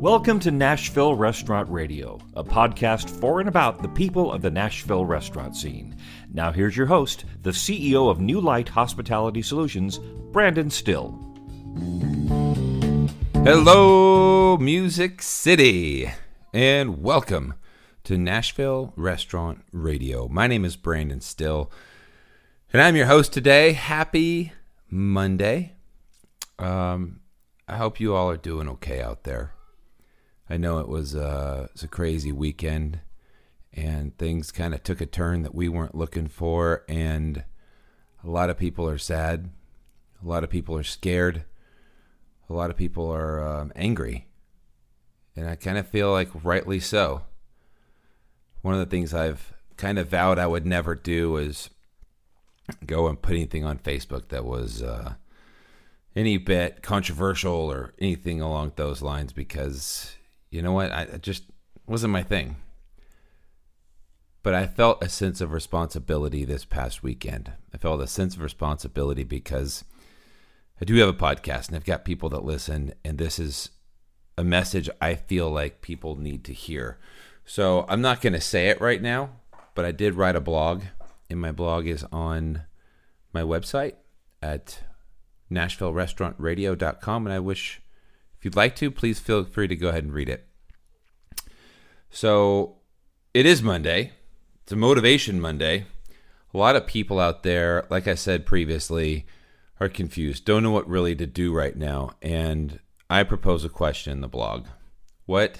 Welcome to Nashville Restaurant Radio, a podcast for and about the people of the Nashville restaurant scene. Now, here's your host, the CEO of New Light Hospitality Solutions, Brandon Styll. Hello, Music City, and welcome to Nashville Restaurant Radio. My name is Brandon Styll, and I'm your host today. Happy Monday. Um, I hope you all are doing okay out there. I know it was, uh, it was a crazy weekend, and things kind of took a turn that we weren't looking for, and a lot of people are sad. A lot of people are scared. A lot of people are um, angry. And I kind of feel like rightly so. One of the things I've kind of vowed I would never do is go and put anything on Facebook that was uh, any bit controversial or anything along those lines because you know what? I it just wasn't my thing. But I felt a sense of responsibility this past weekend. I felt a sense of responsibility because I do have a podcast and I've got people that listen, and this is a message I feel like people need to hear. So I'm not going to say it right now, but I did write a blog, and my blog is on my website at NashvilleRestaurantRadio.com. And I wish, if you'd like to, please feel free to go ahead and read it. So it is Monday. It's a motivation Monday. A lot of people out there, like I said previously, are confused, don't know what really to do right now. And I propose a question in the blog What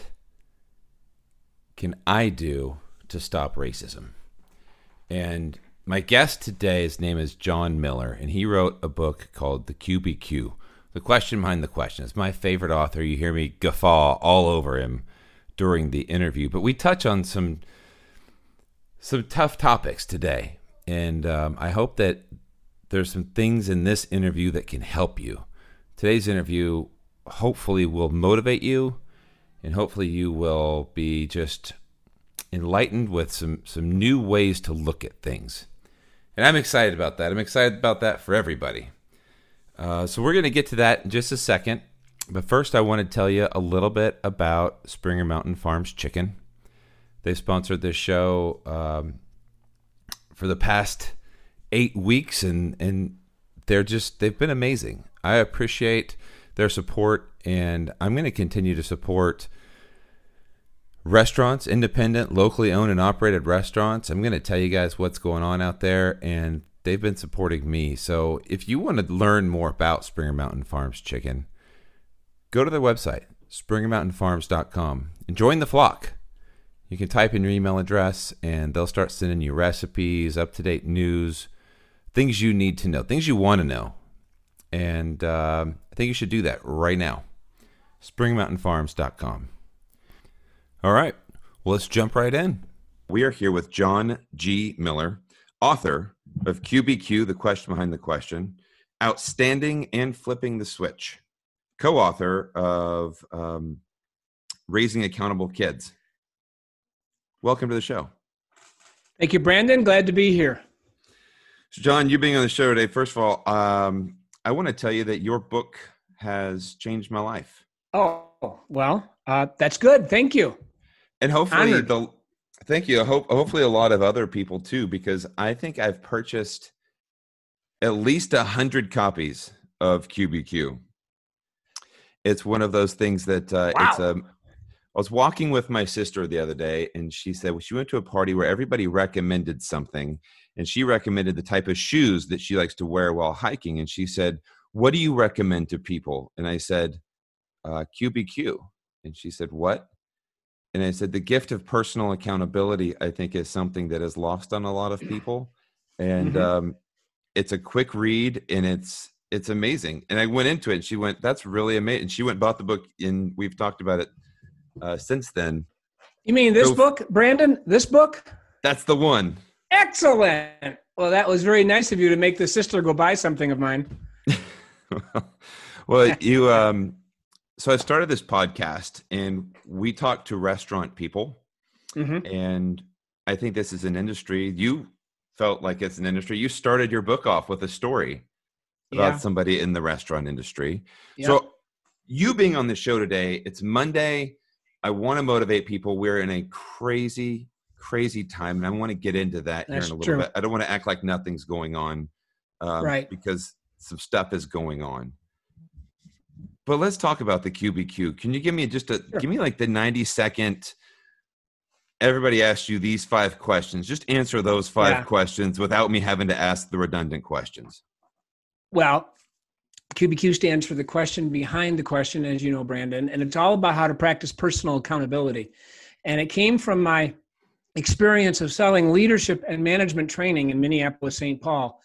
can I do to stop racism? And my guest today, his name is John Miller, and he wrote a book called The QBQ. The question behind the question is my favorite author. You hear me guffaw all over him during the interview, but we touch on some some tough topics today, and um, I hope that there's some things in this interview that can help you. Today's interview hopefully will motivate you, and hopefully you will be just enlightened with some some new ways to look at things. And I'm excited about that. I'm excited about that for everybody. Uh, so we're going to get to that in just a second. But first, I want to tell you a little bit about Springer Mountain Farms Chicken. They sponsored this show um, for the past eight weeks, and and they're just they've been amazing. I appreciate their support, and I'm going to continue to support restaurants, independent, locally owned and operated restaurants. I'm going to tell you guys what's going on out there, and they've been supporting me. So if you want to learn more about Springer Mountain Farms Chicken, go to their website, springermountainfarms.com, and join the flock. You can type in your email address, and they'll start sending you recipes, up to date news, things you need to know, things you want to know. And um, I think you should do that right now. springmountainfarms.com. All right. Well, let's jump right in. We are here with John G. Miller, author of QBQ, The Question Behind the Question, Outstanding and Flipping the Switch, co author of um, Raising Accountable Kids. Welcome to the show. Thank you, Brandon. Glad to be here. So, John, you being on the show today, first of all, um, I want to tell you that your book has changed my life. Oh, well, uh, that's good. Thank you and hopefully Honored. the thank you. I hope hopefully a lot of other people too, because I think I've purchased at least a hundred copies of QBQ. It's one of those things that uh, wow. it's a. Um, I was walking with my sister the other day, and she said well, she went to a party where everybody recommended something, and she recommended the type of shoes that she likes to wear while hiking. And she said, "What do you recommend to people?" And I said, uh, "QBQ." And she said, "What?" And I said the gift of personal accountability I think is something that is lost on a lot of people, and mm-hmm. um, it's a quick read and it's it's amazing. And I went into it and she went, "That's really amazing." And she went bought the book and we've talked about it uh, since then. You mean this so, book, Brandon? This book? That's the one. Excellent. Well, that was very nice of you to make the sister go buy something of mine. well, you um so I started this podcast and we talk to restaurant people. Mm-hmm. And I think this is an industry you felt like it's an industry. You started your book off with a story about yeah. somebody in the restaurant industry. Yeah. So you being on the show today, it's Monday. I want to motivate people. We're in a crazy, crazy time, and I want to get into that That's here in a little true. bit. I don't want to act like nothing's going on, um, Right. Because some stuff is going on. But let's talk about the QBQ. Can you give me just a Sure. give me like the ninety second? Everybody asked you these five questions. Just answer those five Yeah. questions without me having to ask the redundant questions. Well, QBQ stands for the question behind the question, as you know, Brandon, and it's all about how to practice personal accountability. And it came from my experience of selling leadership and management training in Minneapolis, St. Paul.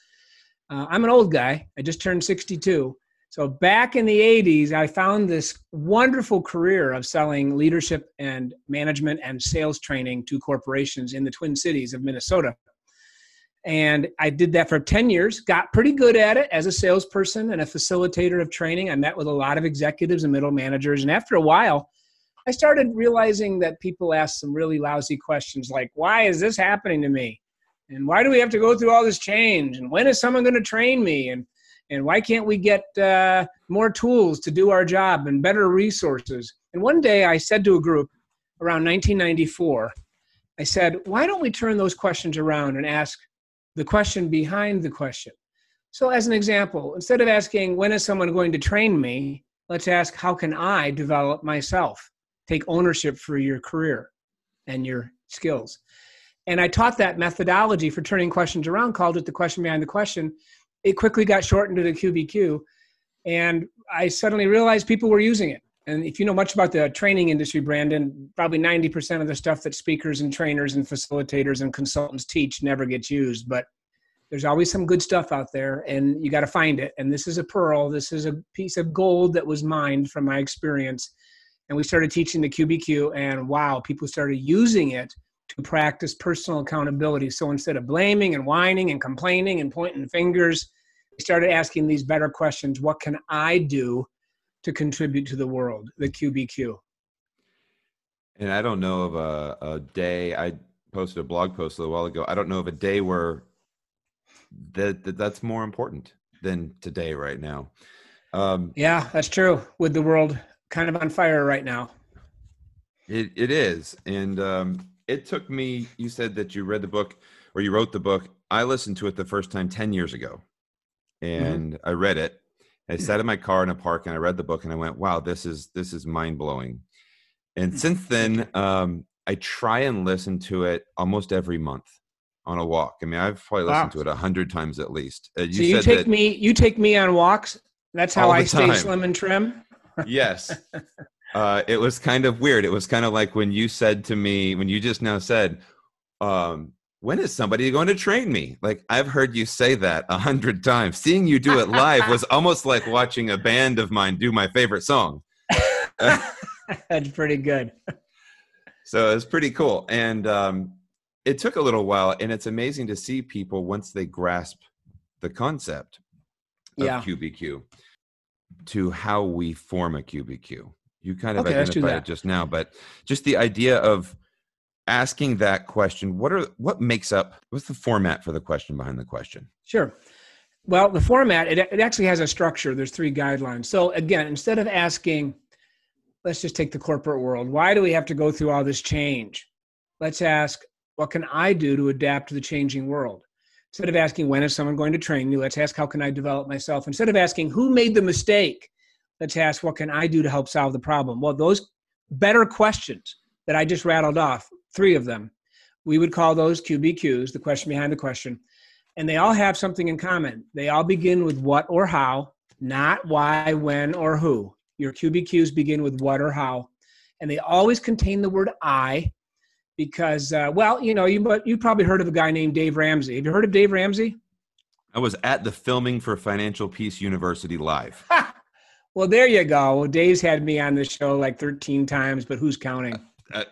Uh, I'm an old guy. I just turned 62. So back in the 80s, I found this wonderful career of selling leadership and management and sales training to corporations in the Twin Cities of Minnesota. And I did that for 10 years, got pretty good at it as a salesperson and a facilitator of training. I met with a lot of executives and middle managers. And after a while, I started realizing that people ask some really lousy questions like, why is this happening to me? And why do we have to go through all this change? And when is someone going to train me? And, and why can't we get uh, more tools to do our job and better resources? And one day I said to a group around 1994, I said, why don't we turn those questions around and ask, the question behind the question. So, as an example, instead of asking, when is someone going to train me? Let's ask, how can I develop myself? Take ownership for your career and your skills. And I taught that methodology for turning questions around, called it the question behind the question. It quickly got shortened to the QBQ. And I suddenly realized people were using it. And if you know much about the training industry, Brandon, probably 90% of the stuff that speakers and trainers and facilitators and consultants teach never gets used. But there's always some good stuff out there, and you got to find it. And this is a pearl. This is a piece of gold that was mined from my experience. And we started teaching the QBQ, and wow, people started using it to practice personal accountability. So instead of blaming and whining and complaining and pointing fingers, started asking these better questions What can I do? to contribute to the world, the QBQ. And I don't know of a, a day. I posted a blog post a little while ago. I don't know of a day where that, that that's more important than today right now. Um, Yeah, that's true. With the world kind of on fire right now. it it is, and um, it took me. You said that you read the book or you wrote the book. I listened to it the first time ten years ago, and I read it. I sat in my car in a park and I read the book and I went, "Wow, this is this is mind blowing." And since then, um, I try and listen to it almost every month on a walk. I mean, I've probably listened Wow. to it a hundred times at least. Uh, so you take me you take me on walks. That's how I stay time. slim and trim. yes. Uh, it was kind of weird. It was kind of like when you said to me, when you just now said, um, when is somebody going to train me? Like I've heard you say that a hundred times. Seeing you do it live was almost like watching a band of mine do my favorite song. That's pretty good. So it's pretty cool. And um, it took a little while, and it's amazing to see people once they grasp the concept of Yeah. QBQ to how we form a QBQ. You kind of Okay, identified it just now, but just the idea of asking that question what are what makes up what's the format for the question behind the question Sure. Well, the format, it, it actually has a structure. There's three guidelines. So, again, instead of asking, let's just take the corporate world, why do we have to go through all this change? Let's ask, what can I do to adapt to the changing world? Instead of asking, when is someone going to train me? Let's ask, how can I develop myself? Instead of asking, who made the mistake? Let's ask, what can I do to help solve the problem? Well, those better questions that I just rattled off, three of them, we would call those QBQs, the question behind the question and they all have something in common. They all begin with what or how, not why, when, or who. Your QBQs begin with what or how, and they always contain the word I, because uh, well, you know, you but you probably heard of a guy named Dave Ramsey. Have you heard of Dave Ramsey? i was at the filming for financial peace university live Well, there you go. Dave's had me on the show like 13 times, but who's counting? Uh,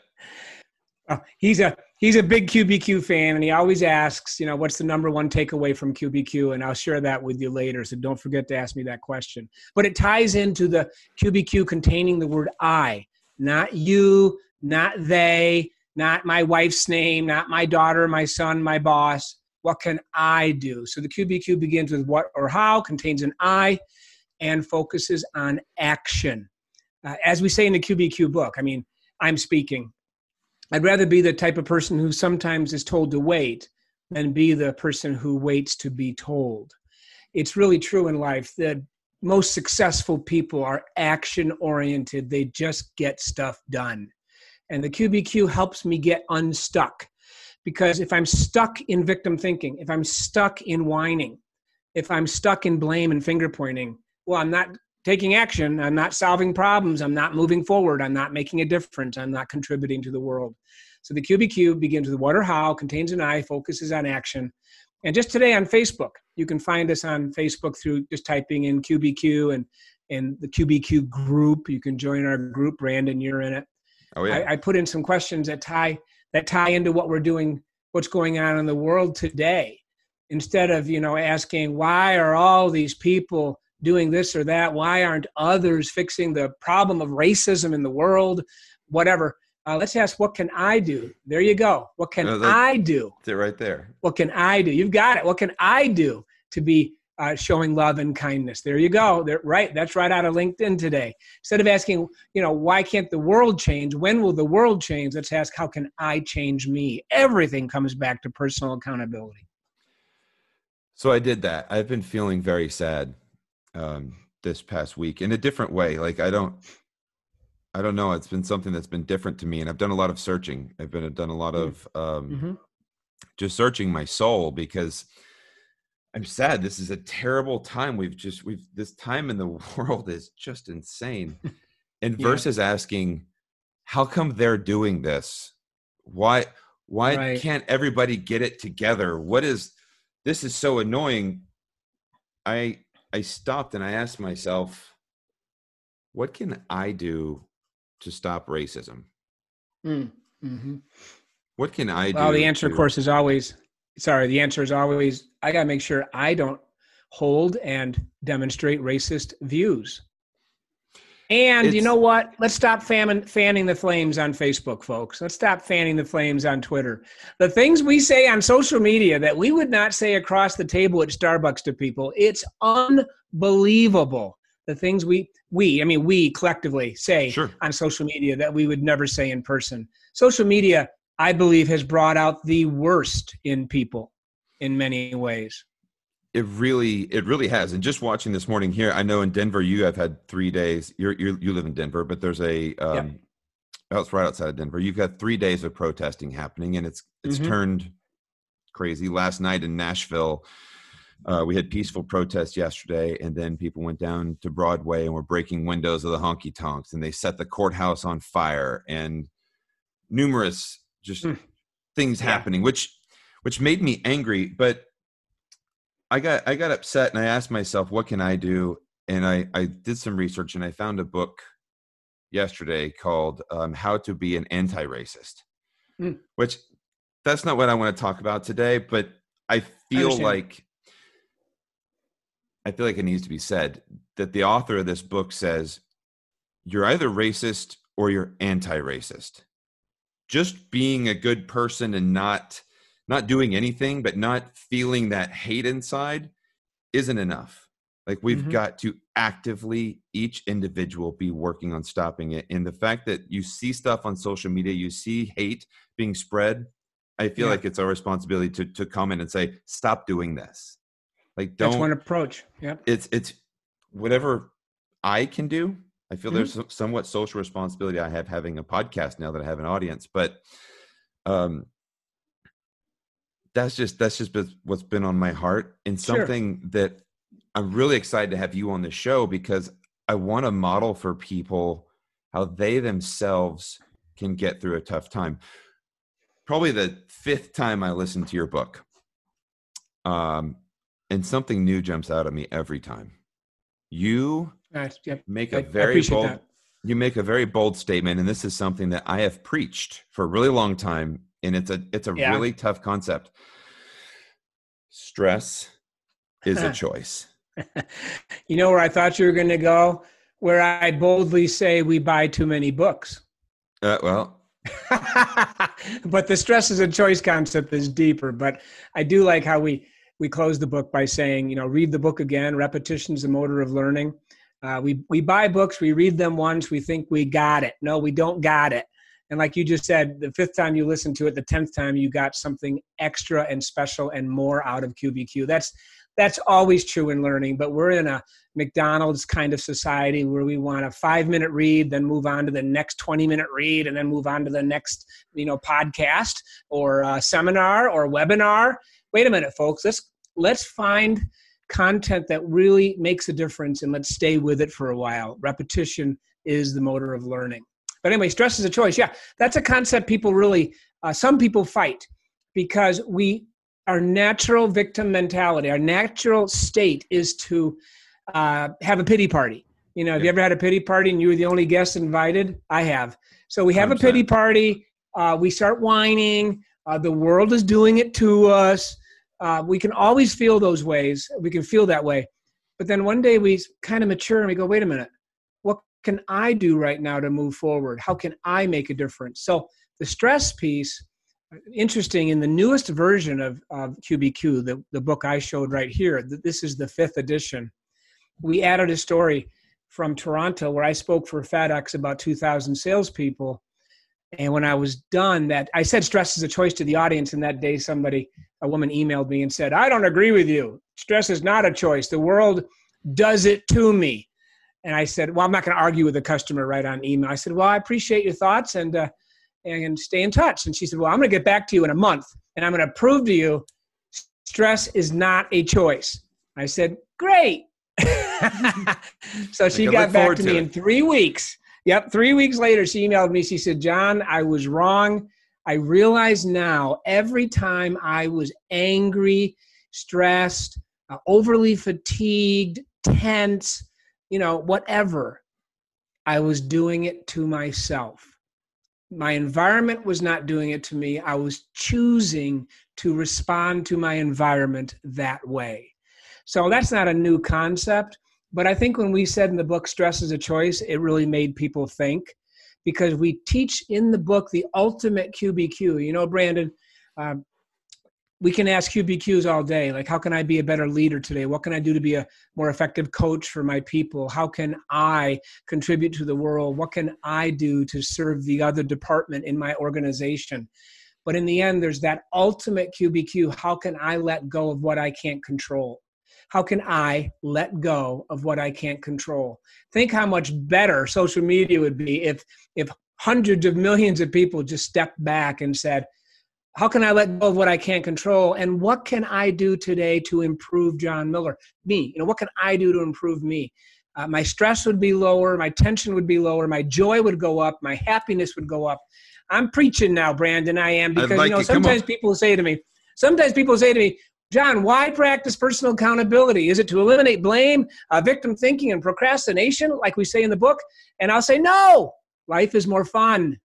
Oh, he's a he's a big QBQ fan, and he always asks, you know, what's the number one takeaway from QBQ? And I'll share that with you later. So don't forget to ask me that question. But it ties into the QBQ containing the word I, not you, not they, not my wife's name, not my daughter, my son, my boss. What can I do? So the QBQ begins with what or how, contains an I, and focuses on action. uh, as we say in the QBQ book, I mean, I'm speaking. I'd rather be the type of person who sometimes is told to wait than be the person who waits to be told. It's really true in life that most successful people are action oriented, they just get stuff done. And the QBQ helps me get unstuck because if I'm stuck in victim thinking, if I'm stuck in whining, if I'm stuck in blame and finger pointing, well, I'm not taking action. I'm not solving problems. I'm not moving forward. I'm not making a difference. I'm not contributing to the world. So the QBQ begins with what or how, contains an I, focuses on action. And just today on Facebook, you can find us on Facebook through just typing in QBQ and and the QBQ group. You can join our group. Brandon, you're in it. Oh yeah. I, I put in some questions that tie that tie into what we're doing, what's going on in the world today. Instead of you know asking why are all these people doing this or that? Why aren't others fixing the problem of racism in the world? Whatever. Uh, let's ask, what can I do? There you go. What can No, I do? It's it right there. What can I do? You've got it. What can I do to be uh, showing love and kindness? There you go. There, right. That's right out of LinkedIn today. Instead of asking, you know, why can't the world change? When will the world change? Let's ask, how can I change me? Everything comes back to personal accountability. So I did that. I've been feeling very sad um, this past week in a different way. Like I don't, I don't know. It's been something that's been different to me, and I've done a lot of searching. I've been I've done a lot of um, Mhm. just searching my soul because I'm sad. This is a terrible time. We've just we've this time in the world is just insane. And Yeah. versus asking, how come they're doing this? Why why Right. can't everybody get it together? What is this is so annoying. I I stopped and I asked myself, what can I do to stop racism? Mm. Mhm. What can I do? Well, the answer, of course, is always sorry. The answer is always I got to make sure I don't hold and demonstrate racist views. And you know what? Let's stop fanning, fanning the flames on Facebook, folks. Let's stop fanning the flames on Twitter. The things we say on social media that we would not say across the table at Starbucks to people, it's unbelievable. The things we, we, I mean, we collectively say Sure. on social media that we would never say in person. Social media, I believe, has brought out the worst in people in many ways. It really, it really has. And just watching this morning here, I know in Denver you have had three days. You're, you're you live in Denver, but there's a um, oh, it's right outside of Denver. You've got three days of protesting happening, and it's it's Mhm. turned crazy. Last night in Nashville, uh, we had peaceful protests yesterday, and then people went down to Broadway and were breaking windows of the honky tonks, and they set the courthouse on fire, and numerous just Hmm. things Yeah. happening, which which made me angry, but. I got I got upset and I asked myself, what can I do? And I I did some research and I found a book yesterday called um, "How to Be an Anti-Racist," Mm. which that's not what I want to talk about today. But I feel understand. like I feel like it needs to be said that the author of this book says you're either racist or you're anti-racist. Just being a good person and not not doing anything but not feeling that hate inside isn't enough like we've Mhm. got to actively each individual be working on stopping it and the fact that you see stuff on social media you see hate being spread i feel Yeah. like it's our responsibility to to come in and say stop doing this like That's don't one approach. Yep. it's it's whatever I can do. I feel Mhm. there's some- somewhat social responsibility I have having a podcast now that I have an audience, but um that's just that's just what's been on my heart and Sure. something that I'm really excited to have you on the show because I want to model for people how they themselves can get through a tough time. Probably the fifth time I listened to your book. Um and something new jumps out at me every time. You. Yep. make I- a I very appreciate bold that. you make a very bold statement and this is something that i have preached for a really long time and it's a it's a Yeah. really tough concept stress is a choice you know where I thought you were going to go? Where I boldly say we buy too many books. uh, well but the stress is a choice concept is deeper. But I do like how we we close the book by saying, you know, read the book again. Repetition is the motor of learning. Uh, we we buy books, we read them once, we think we got it. No, we don't got it. And like you just said, the fifth time you listen to it, the tenth time you got something extra and special and more out of QBQ. That's that's always true in learning, but we're in a McDonald's kind of society where we want a five minute read, then move on to the next 20 minute read, and then move on to the next, you know, podcast or seminar or webinar. Wait a minute, folks. Let's let's find content that really makes a difference and let's stay with it for a while. Repetition is the motor of learning. But anyway, stress is a choice. Yeah, that's a concept people really, uh, some people fight because we, our natural victim mentality, our natural state is to uh, have a pity party. You know, have you ever had a pity party and you were the only guest invited? I have. So we have 100%. a pity party. Uh, we start whining. Uh, the world is doing it to us. Uh, we can always feel those ways. We can feel that way. But then one day we kind of mature and we go, wait a minute, can I do right now to move forward? How can I make a difference? So the stress piece, interesting, in the newest version of, of QBQ, the, the book I showed right here, this is the fifth edition, we added a story from Toronto where I spoke for FedEx about 2,000 salespeople and when I was done, that I said stress is a choice to the audience. And that day, somebody, a woman, emailed me and said, "I don't agree with you. Stress is not a choice. The world does it to me." And I said, "Well, I'm not going to argue with the customer right on email." I said, "Well, I appreciate your thoughts and uh, and stay in touch." And she said, "Well, I'm going to get back to you in a month, and I'm going to prove to you stress is not a choice." I said, "Great." so she got back to, to me in three weeks Yep. Three weeks later, she emailed me. She said, John, I was wrong. I realize now every time I was angry, stressed, uh, overly fatigued, tense, you know, whatever, I was doing it to myself. My environment was not doing it to me. I was choosing to respond to my environment that way. So that's not a new concept. But I think when we said in the book, stress is a choice, it really made people think because we teach in the book the ultimate QBQ. You know, Brandon, um, we can ask QBQs all day. Like, how can I be a better leader today? What can I do to be a more effective coach for my people? How can I contribute to the world? What can I do to serve the other department in my organization? But in the end, there's that ultimate QBQ. How can I let go of what I can't control? how can I let go of what I can't control? Think how much better social media would be if if hundreds of millions of people just stepped back and said, how can I let go of what I can't control? And what can I do today to improve John Miller? Me, you know, what can I do to improve me? Uh, my stress would be lower, my tension would be lower, my joy would go up, my happiness would go up. I'm preaching now, Brandon. I am because like you know sometimes people say to me, sometimes people say to me, John, why practice personal accountability? Is it to eliminate blame, uh, victim thinking, and procrastination, like we say in the book? And I'll say, no, life is more fun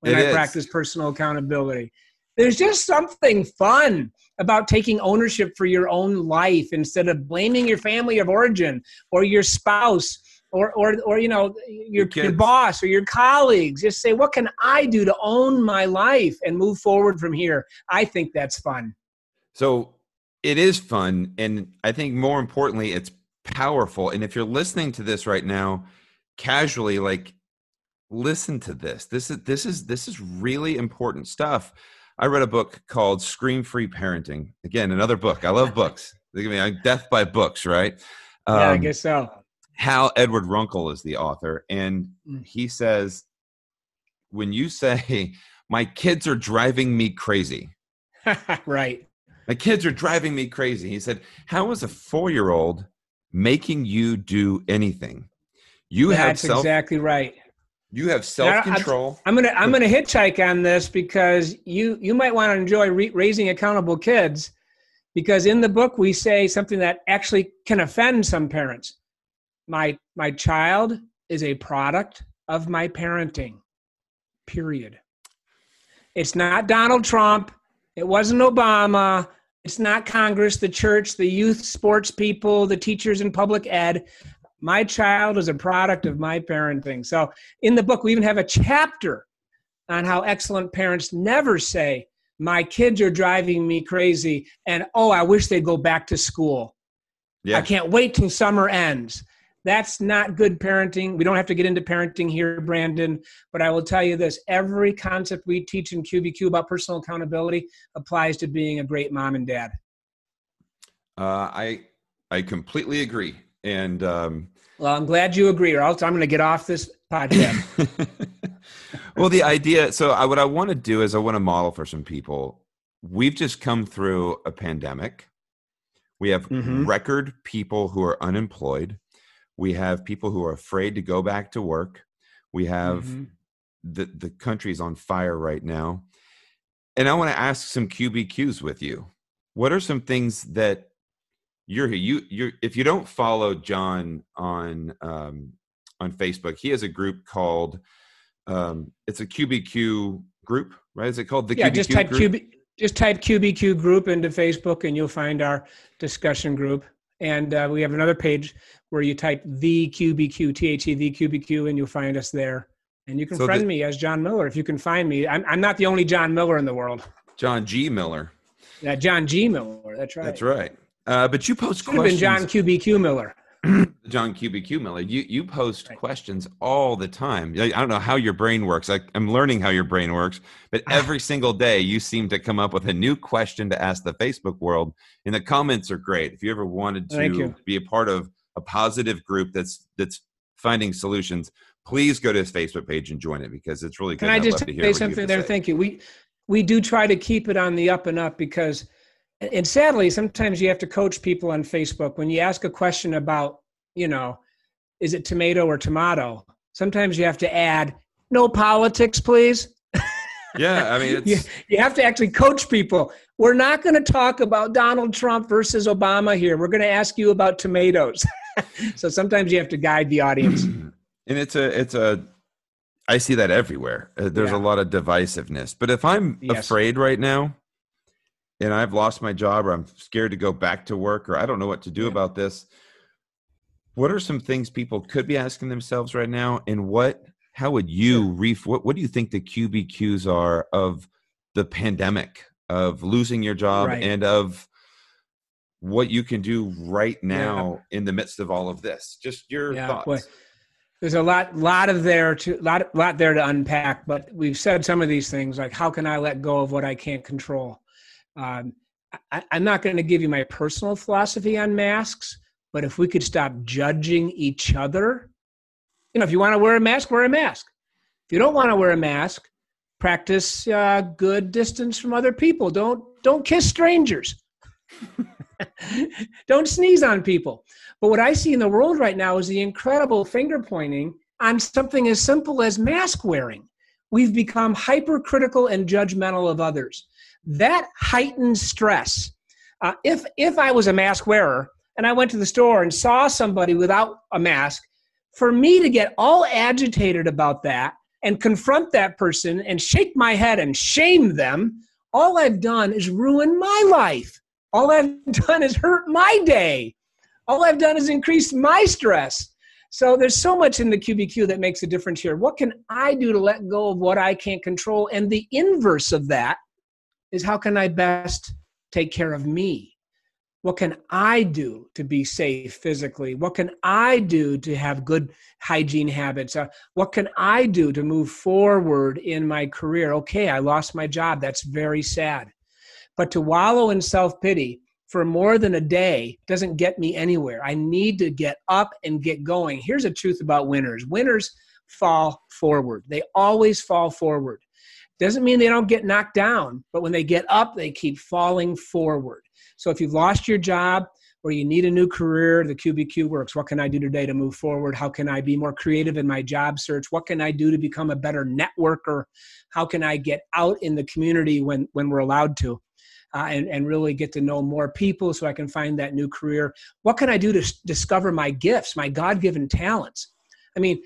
when it I is. practice personal accountability. There's just something fun about taking ownership for your own life instead of blaming your family of origin or your spouse or or or you know your, your boss or your colleagues. Just say what can i do to own my life and move forward from here? I think that's fun. So it is fun and i think more importantly it's powerful. And if you're listening to this right now casually like listen to this. This is this is this is really important stuff i read a book called scream free parenting again another book i love books they give me I'm death by books right um, yeah i um, guess so hal edward runkel is the author and mm. he says when you say my kids are driving me crazy right my kids are driving me crazy. He said, How is a four year old making you do anything? You That's have self- exactly right. You have self control. I'm gonna I'm gonna hitchhike on this because you you might want to enjoy re- raising accountable kids, because in the book we say something that actually can offend some parents. My my child is a product of my parenting. Period. It's not Donald Trump. It wasn't Obama. It's not Congress, the church, the youth sports people, the teachers in public ed. My child is a product of my parenting. So in the book, we even have a chapter on how excellent parents never say, My kids are driving me crazy, and oh, I wish they'd go back to school. Yeah. I can't wait till summer ends. That's not good parenting. We don't have to get into parenting here, Brandon, but I will tell you this every concept we teach in QBQ about personal accountability applies to being a great mom and dad. Uh, I I completely agree. And um, well, I'm glad you agree, or else I'm going to get off this podcast. well, the idea. So, I, what I want to do is I want to model for some people. We've just come through a pandemic. We have mm-hmm. record people who are unemployed. We have people who are afraid to go back to work. We have mm-hmm. the the country's on fire right now. And I want to ask some QBQs with you. What are some things that you're here. you you if you don't follow John on um, on Facebook, he has a group called um, it's a QBQ group, right? Is it called the yeah? QBQ just type group? QB, just type QBQ group into Facebook, and you'll find our discussion group. And uh, we have another page where you type the QBQ, T H E the QBQ, and you'll find us there. And you can so friend the, me as John Miller if you can find me. I'm, I'm not the only John Miller in the world. John G. Miller. Yeah, John G. Miller. That's right. That's right. Uh, but you post Should questions. Have been John QBQ Miller. John QBQ Miller. You you post right. questions all the time. I don't know how your brain works. I, am learning how your brain works, but every single day you seem to come up with a new question to ask the Facebook world. And the comments are great. If you ever wanted to be a part of a positive group that's that's finding solutions, please go to his Facebook page and join it because it's really good. Can I just say something there? Say. Thank you. We we do try to keep it on the up and up because and sadly sometimes you have to coach people on facebook. When you ask a question about you know is it tomato or tomato? Sometimes you have to add no politics please. Yeah i mean you, you have to actually coach people. We're not going to talk about donald trump versus obama here. We're going to ask you about tomatoes. So sometimes you have to guide the audience. And it's a it's a i see that everywhere. Uh, there's yeah. a lot of divisiveness. But if i'm yes. afraid right now and I've lost my job or I'm scared to go back to work or I don't know what to do yeah. about this. What are some things people could be asking themselves right now? And what, how would you ref, what, what do you think the QBQs are of the pandemic, of losing your job right. and of what you can do right now yeah. in the midst of all of this? Just your yeah, thoughts. Boy. There's a lot, lot of there to lot, lot there to unpack, but we've said some of these things like, how can I let go of what I can't control? Um, I, I'm not going to give you my personal philosophy on masks, but if we could stop judging each other, you know, if you want to wear a mask, wear a mask. If you don't want to wear a mask, practice uh, good distance from other people. Don't don't kiss strangers. don't sneeze on people. But what I see in the world right now is the incredible finger pointing on something as simple as mask wearing. We've become hypercritical and judgmental of others that heightened stress. Uh, if if I was a mask wearer and I went to the store and saw somebody without a mask, for me to get all agitated about that and confront that person and shake my head and shame them, all I've done is ruin my life. All I've done is hurt my day. All I've done is increase my stress. So there's so much in the QBQ that makes a difference here. What can I do to let go of what I can't control? And the inverse of that is how can I best take care of me? What can I do to be safe physically? What can I do to have good hygiene habits? Uh, what can I do to move forward in my career? Okay, I lost my job. That's very sad. But to wallow in self pity for more than a day doesn't get me anywhere. I need to get up and get going. Here's a truth about winners winners fall forward, they always fall forward. Doesn't mean they don't get knocked down, but when they get up, they keep falling forward. So if you've lost your job or you need a new career, the QBQ works. What can I do today to move forward? How can I be more creative in my job search? What can I do to become a better networker? How can I get out in the community when, when we're allowed to? Uh, and, and really get to know more people so I can find that new career. What can I do to discover my gifts, my God given talents? I mean,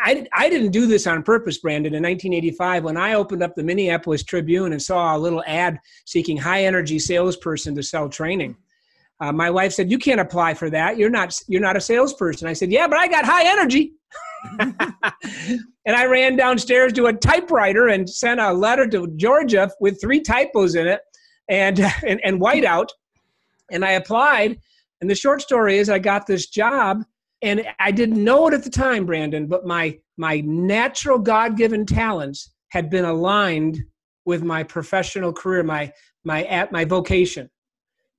I, I didn't do this on purpose, Brandon. In 1985, when I opened up the Minneapolis Tribune and saw a little ad seeking high energy salesperson to sell training, uh, my wife said, "You can't apply for that. You're not you're not a salesperson." I said, "Yeah, but I got high energy." and I ran downstairs to a typewriter and sent a letter to Georgia with three typos in it and and, and whiteout. And I applied. And the short story is, I got this job and I didn't know it at the time, Brandon, but my my natural God-given talents had been aligned with my professional career, my my at my vocation.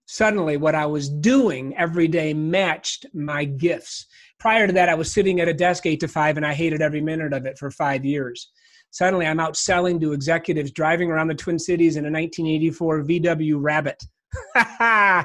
Suddenly, what I was doing every day matched my gifts. Prior to that, I was sitting at a desk eight to five, and I hated every minute of it for five years. Suddenly, I'm out selling to executives, driving around the Twin Cities in a 1984 VW Rabbit. uh,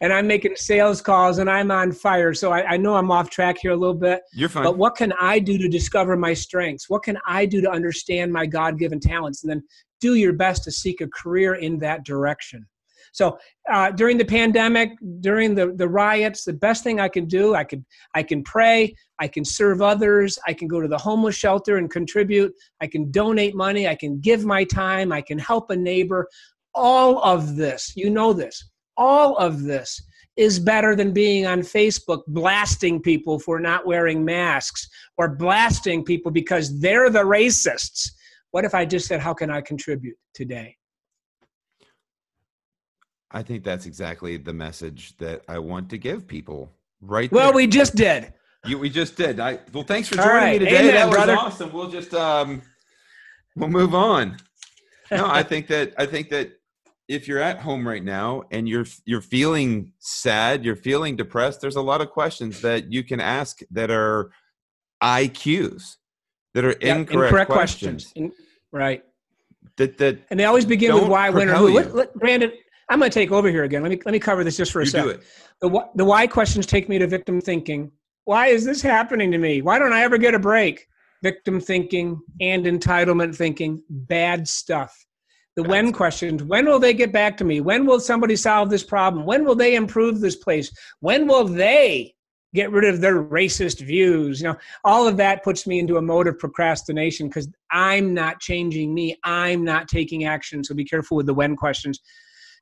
and I'm making sales calls and I'm on fire. So I, I, know I'm off track here a little bit. You're fine. But what can I do to discover my strengths? What can I do to understand my God given talents? And then do your best to seek a career in that direction. So uh, during the pandemic, during the, the riots, the best thing I can do, I can I can pray, I can serve others, I can go to the homeless shelter and contribute, I can donate money, I can give my time, I can help a neighbor. All of this, you know this, all of this is better than being on Facebook blasting people for not wearing masks or blasting people because they're the racists. What if I just said, How can I contribute today? I think that's exactly the message that I want to give people. Right. Well, there. we just did. You, we just did. I well, thanks for joining right. me today. Amen, that was brother. awesome. We'll just um, we'll move on. No, I think that I think that if you're at home right now and you're you're feeling sad, you're feeling depressed, there's a lot of questions that you can ask that are IQs, that are yeah, incorrect, incorrect, questions. questions. In, right. That that and they always begin with why, when, or who. Let, let, Brandon, I'm going to take over here again. Let me let me cover this just for a you second. The the why questions take me to victim thinking. Why is this happening to me? Why don't I ever get a break? Victim thinking and entitlement thinking, bad stuff. The when questions, when will they get back to me? When will somebody solve this problem? When will they improve this place? When will they get rid of their racist views? You know, all of that puts me into a mode of procrastination because I'm not changing me. I'm not taking action. So be careful with the when questions.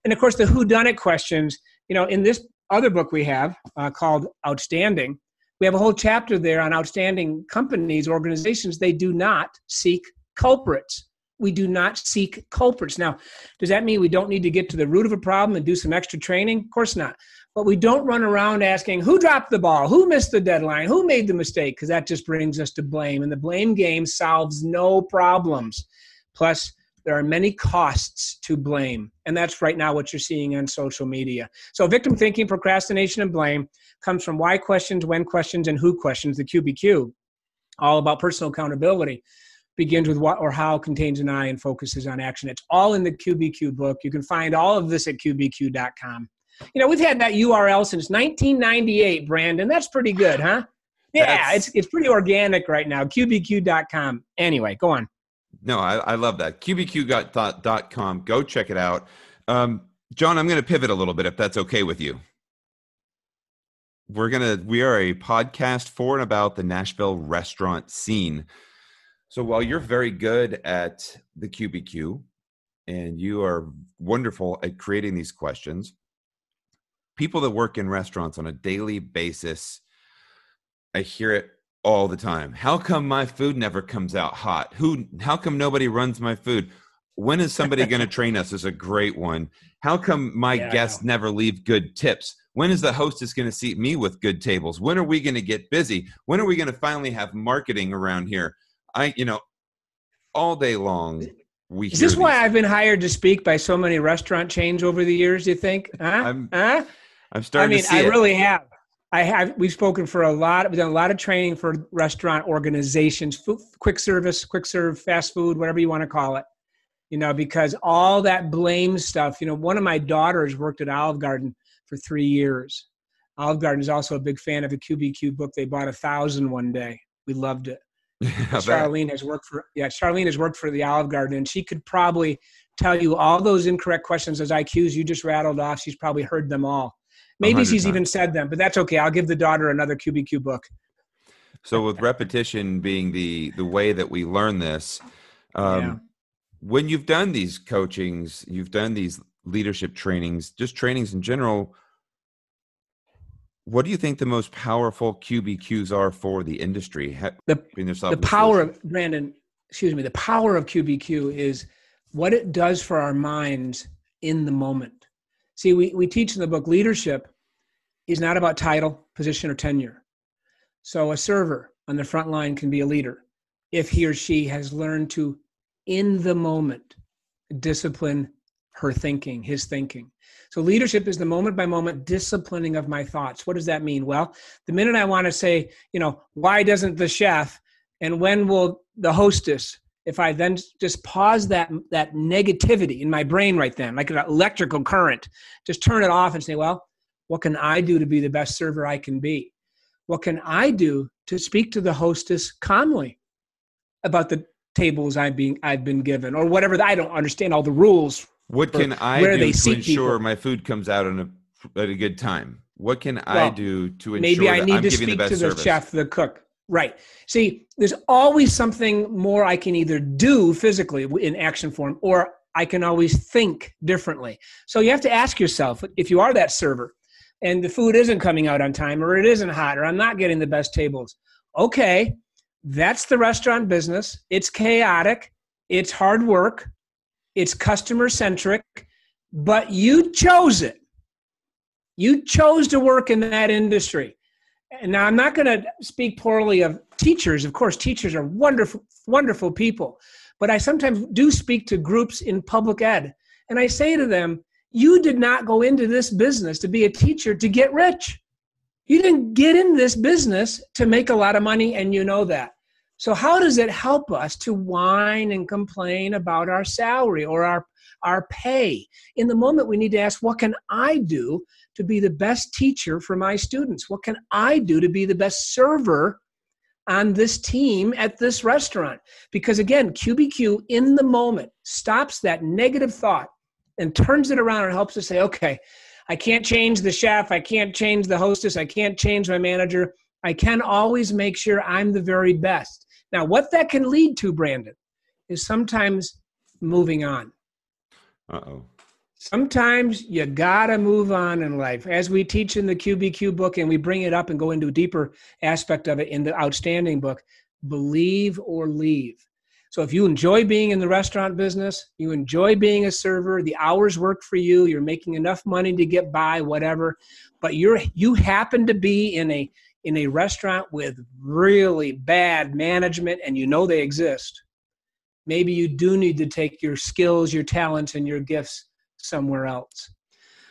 And of course, the who done it questions, you know, in this other book we have uh, called Outstanding, we have a whole chapter there on outstanding companies, organizations. They do not seek culprits. We do not seek culprits. Now, does that mean we don't need to get to the root of a problem and do some extra training? Of course not. But we don't run around asking who dropped the ball, who missed the deadline, who made the mistake, because that just brings us to blame. And the blame game solves no problems. Plus, there are many costs to blame. And that's right now what you're seeing on social media. So, victim thinking, procrastination, and blame comes from why questions, when questions, and who questions, the QBQ, all about personal accountability. Begins with what or how, contains an I, and focuses on action. It's all in the QBQ book. You can find all of this at QBQ.com. You know, we've had that URL since 1998, Brandon. That's pretty good, huh? Yeah, it's it's pretty organic right now. QBQ.com. Anyway, go on. No, I, I love that. QBQ.com. Go check it out. Um, John, I'm going to pivot a little bit if that's okay with you. We're going to, we are a podcast for and about the Nashville restaurant scene. So while you're very good at the QBQ and you are wonderful at creating these questions, people that work in restaurants on a daily basis, I hear it all the time. How come my food never comes out hot? Who how come nobody runs my food? When is somebody going to train us is a great one. How come my yeah, guests never leave good tips? When is the hostess going to seat me with good tables? When are we going to get busy? When are we going to finally have marketing around here? I, you know, all day long we Is this why I've been hired to speak by so many restaurant chains over the years, you think? Huh? I'm, huh? I'm starting I mean, I it. really have. I have. We've spoken for a lot. We've done a lot of training for restaurant organizations, food, quick service, quick serve, fast food, whatever you want to call it. You know, because all that blame stuff. You know, one of my daughters worked at Olive Garden for three years. Olive Garden is also a big fan of a QBQ book. They bought a thousand one day. We loved it. Charlene has worked for yeah. Charlene has worked for the Olive Garden, and she could probably tell you all those incorrect questions, those IQs you just rattled off. She's probably heard them all. Maybe she's times. even said them, but that's okay. I'll give the daughter another QBQ book. So with repetition being the the way that we learn this, um, yeah. when you've done these coachings, you've done these leadership trainings, just trainings in general. What do you think the most powerful QBQs are for the industry? The, the power of Brandon, excuse me, the power of QBQ is what it does for our minds in the moment. See, we, we teach in the book leadership is not about title, position, or tenure. So a server on the front line can be a leader if he or she has learned to, in the moment, discipline her thinking, his thinking. So leadership is the moment by moment disciplining of my thoughts. What does that mean? Well, the minute I want to say, you know, why doesn't the chef and when will the hostess if I then just pause that that negativity in my brain right then, like an electrical current, just turn it off and say, well, what can I do to be the best server I can be? What can I do to speak to the hostess calmly about the tables I've been I've been given or whatever? I don't understand all the rules. What can I do to ensure people. my food comes out in a, at a good time? What can well, I do to ensure maybe I need I'm to speak the to the service? chef, the cook, Right. See, there's always something more I can either do physically in action form or I can always think differently. So you have to ask yourself if you are that server and the food isn't coming out on time or it isn't hot or I'm not getting the best tables. Okay, that's the restaurant business. It's chaotic, it's hard work, it's customer centric, but you chose it. You chose to work in that industry and now I'm not going to speak poorly of teachers. Of course, teachers are wonderful, wonderful people. But I sometimes do speak to groups in public ed, and I say to them, You did not go into this business to be a teacher to get rich. You didn't get in this business to make a lot of money, and you know that. So, how does it help us to whine and complain about our salary or our, our pay? In the moment, we need to ask, What can I do to be the best teacher for my students? What can I do to be the best server on this team at this restaurant? Because again, QBQ in the moment stops that negative thought and turns it around and helps us say, okay, I can't change the chef, I can't change the hostess, I can't change my manager. I can always make sure I'm the very best. Now, what that can lead to, Brandon, is sometimes moving on. Uh oh sometimes you gotta move on in life. As we teach in the qbq book and we bring it up and go into a deeper aspect of it in the outstanding book believe or leave. So if you enjoy being in the restaurant business you enjoy being a server the hours work for you you're making enough money to get by whatever but you're you happen to be in a in a restaurant with really bad management and you know they exist maybe you do need to take your skills your talents and your gifts somewhere else.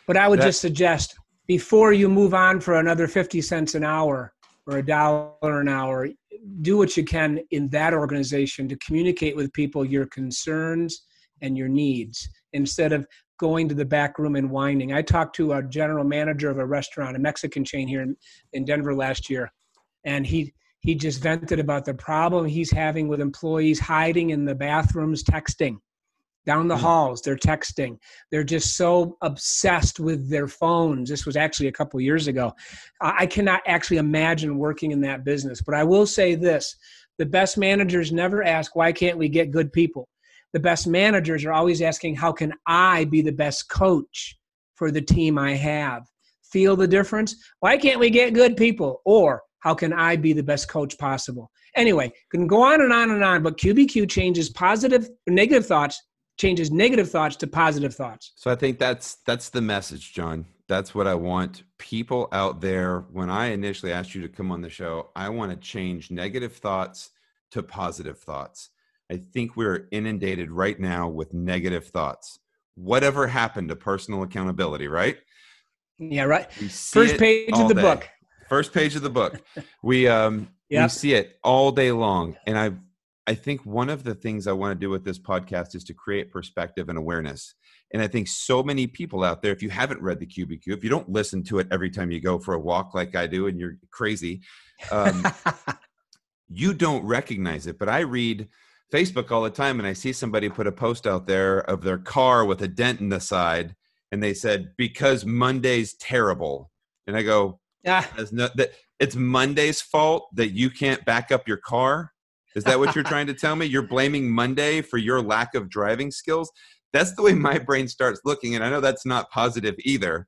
But I would that, just suggest before you move on for another 50 cents an hour or a dollar an hour, do what you can in that organization to communicate with people your concerns and your needs instead of going to the back room and whining. I talked to a general manager of a restaurant, a Mexican chain here in, in Denver last year, and he he just vented about the problem he's having with employees hiding in the bathrooms texting. Down the mm. halls they're texting. They're just so obsessed with their phones. This was actually a couple years ago. I cannot actually imagine working in that business. But i will say this the best managers never ask why can't we get good people the best managers are always asking how can i be the best coach for the team i have feel the difference why can't we get good people or how can i be the best coach possible anyway can go on and on and on but qbq changes positive negative thoughts changes negative thoughts to positive thoughts. So I think that's that's the message, John. That's what I want people out there. When I initially asked you to come on the show, I want to change negative thoughts to positive thoughts. I think we're inundated right now with negative thoughts. Whatever happened to personal accountability, right? Yeah, right. First page of the day. book. First page of the book. we um yep. we see it all day long. And I I think one of the things I want to do with this podcast is to create perspective and awareness. And I think so many people out there, if you haven't read the QBQ, if you don't listen to it every time you go for a walk like I do, and you're crazy, um, you don't recognize it. But I read Facebook all the time, and I see somebody put a post out there of their car with a dent in the side, and they said because Monday's terrible, and I go, ah. no, that it's Monday's fault that you can't back up your car is that what you're trying to tell me? You're blaming Monday for your lack of driving skills? That's the way my brain starts looking. And I know that's not positive either,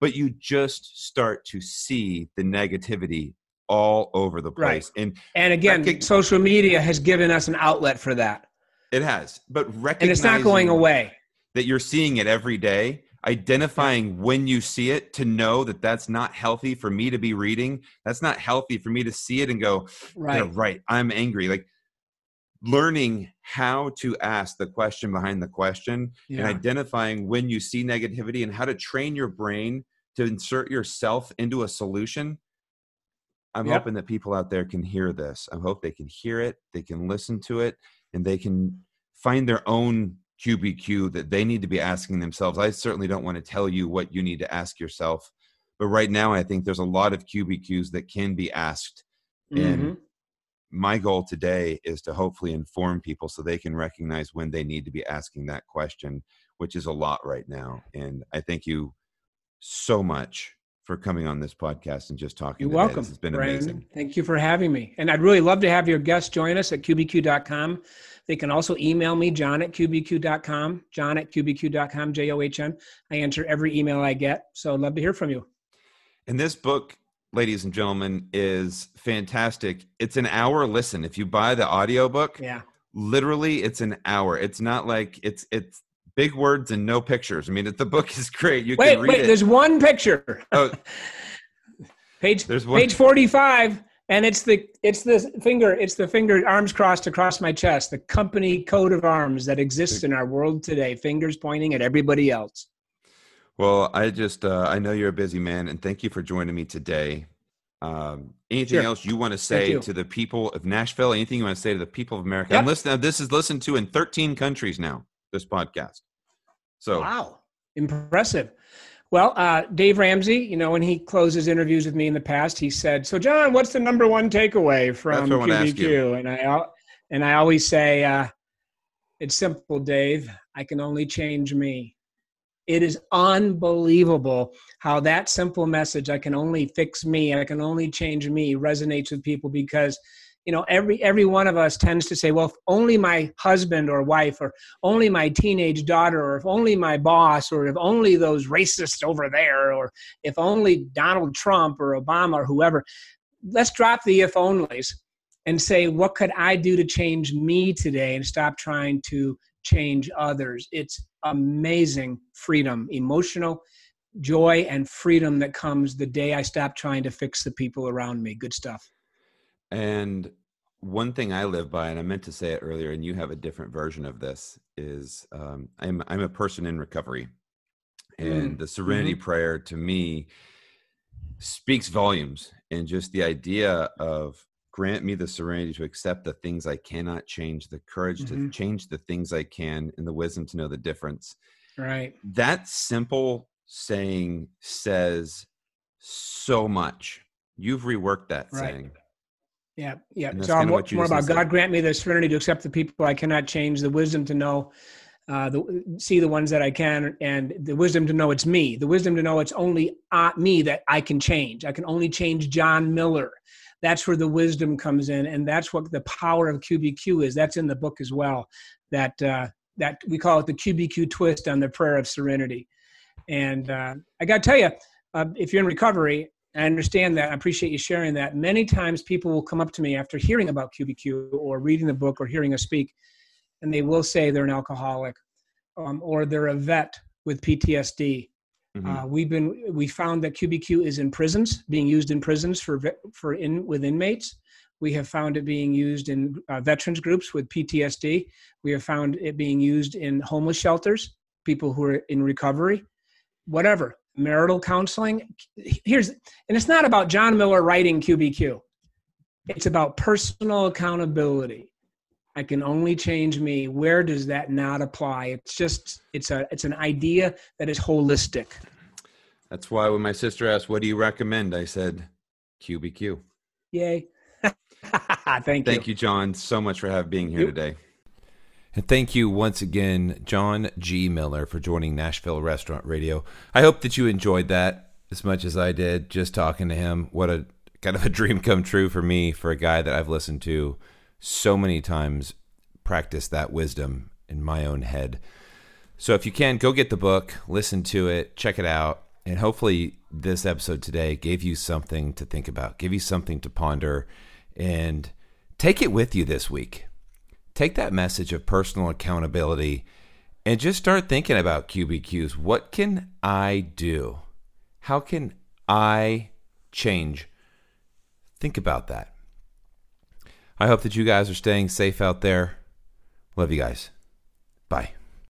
but you just start to see the negativity all over the place. Right. And and again, rec- social media has given us an outlet for that. It has. But and it's not going away. That you're seeing it every day. identifying when you see it to know that that's not healthy for me to be reading that's not healthy for me to see it and go right yeah, right i'm angry like learning how to ask the question behind the question yeah. and identifying when you see negativity and how to train your brain to insert yourself into a solution i'm yep. hoping that people out there can hear this i hope they can hear it they can listen to it and they can find their own QBQ that they need to be asking themselves. I certainly don't want to tell you what you need to ask yourself, but right now I think there's a lot of QBQs that can be asked. Mm-hmm. And my goal today is to hopefully inform people so they can recognize when they need to be asking that question, which is a lot right now. And I thank you so much for coming on this podcast and just talking. You're welcome. It's been amazing. Thank you for having me. And I'd really love to have your guests join us at qbq.com. They can also email me, john at qbq.com, john at qbq.com, J O H N. I answer every email I get. So I'd love to hear from you. And this book, ladies and gentlemen, is fantastic. It's an hour listen. If you buy the audio book, yeah. literally it's an hour. It's not like it's it's big words and no pictures. I mean, the book is great. You wait, can read wait, it. There's one picture. Oh, page. There's one. Page forty-five and it's the it's the finger it's the finger arms crossed across my chest the company coat of arms that exists in our world today fingers pointing at everybody else well i just uh, i know you're a busy man and thank you for joining me today um, anything sure. else you want to say to the people of nashville anything you want to say to the people of america yep. and listen this is listened to in 13 countries now this podcast so wow impressive well, uh, Dave Ramsey, you know, when he closes interviews with me in the past, he said, "So, John, what's the number one takeaway from QBQ?" And I and I always say, uh, "It's simple, Dave. I can only change me." It is unbelievable how that simple message, "I can only fix me, I can only change me," resonates with people because you know every every one of us tends to say well if only my husband or wife or only my teenage daughter or if only my boss or if only those racists over there or if only donald trump or obama or whoever let's drop the if onlys and say what could i do to change me today and stop trying to change others? It's amazing freedom emotional joy and freedom that comes the day i stop trying to fix the people around me. Good stuff and one thing I live by, and I meant to say it earlier, and you have a different version of this, is um, I'm I'm a person in recovery, and mm. the Serenity mm-hmm. Prayer to me speaks volumes, and just the idea of grant me the serenity to accept the things I cannot change, the courage mm-hmm. to change the things I can, and the wisdom to know the difference. Right. That simple saying says so much. You've reworked that right. saying. Yeah, yeah. So I'm more, more about God grant me the serenity to accept the people I cannot change, the wisdom to know, uh, the see the ones that I can, and the wisdom to know it's me. The wisdom to know it's only uh, me that I can change. I can only change John Miller. That's where the wisdom comes in, and that's what the power of QBQ is. That's in the book as well. That uh, that we call it the QBQ twist on the prayer of serenity. And uh, I got to tell you, uh, if you're in recovery, I understand that. I appreciate you sharing that. Many times people will come up to me after hearing about QBQ or reading the book or hearing us speak, and they will say they're an alcoholic um, or they're a vet with PTSD. Mm-hmm. Uh, we've been we found that QBQ is in prisons, being used in prisons for for in with inmates. We have found it being used in uh, veterans groups with PTSD. We have found it being used in homeless shelters, people who are in recovery, whatever marital counseling. Here's, and it's not about John Miller writing QBQ. It's about personal accountability. I can only change me. Where does that not apply? It's just it's a it's an idea that is holistic. That's why when my sister asked, "What do you recommend?" I said, "QBQ." Yay! Thank you. Thank you, John, so much for having being here you. today. And thank you once again, John G. Miller, for joining Nashville Restaurant Radio. I hope that you enjoyed that as much as I did just talking to him. What a kind of a dream come true for me, for a guy that I've listened to so many times practice that wisdom in my own head. So if you can, go get the book, listen to it, check it out, and hopefully this episode today gave you something to think about, give you something to ponder, and take it with you this week take that message of personal accountability and just start thinking about QBQs. What can I do? How can I change? Think about that. I hope that you guys are staying safe out there. Love you guys. Bye.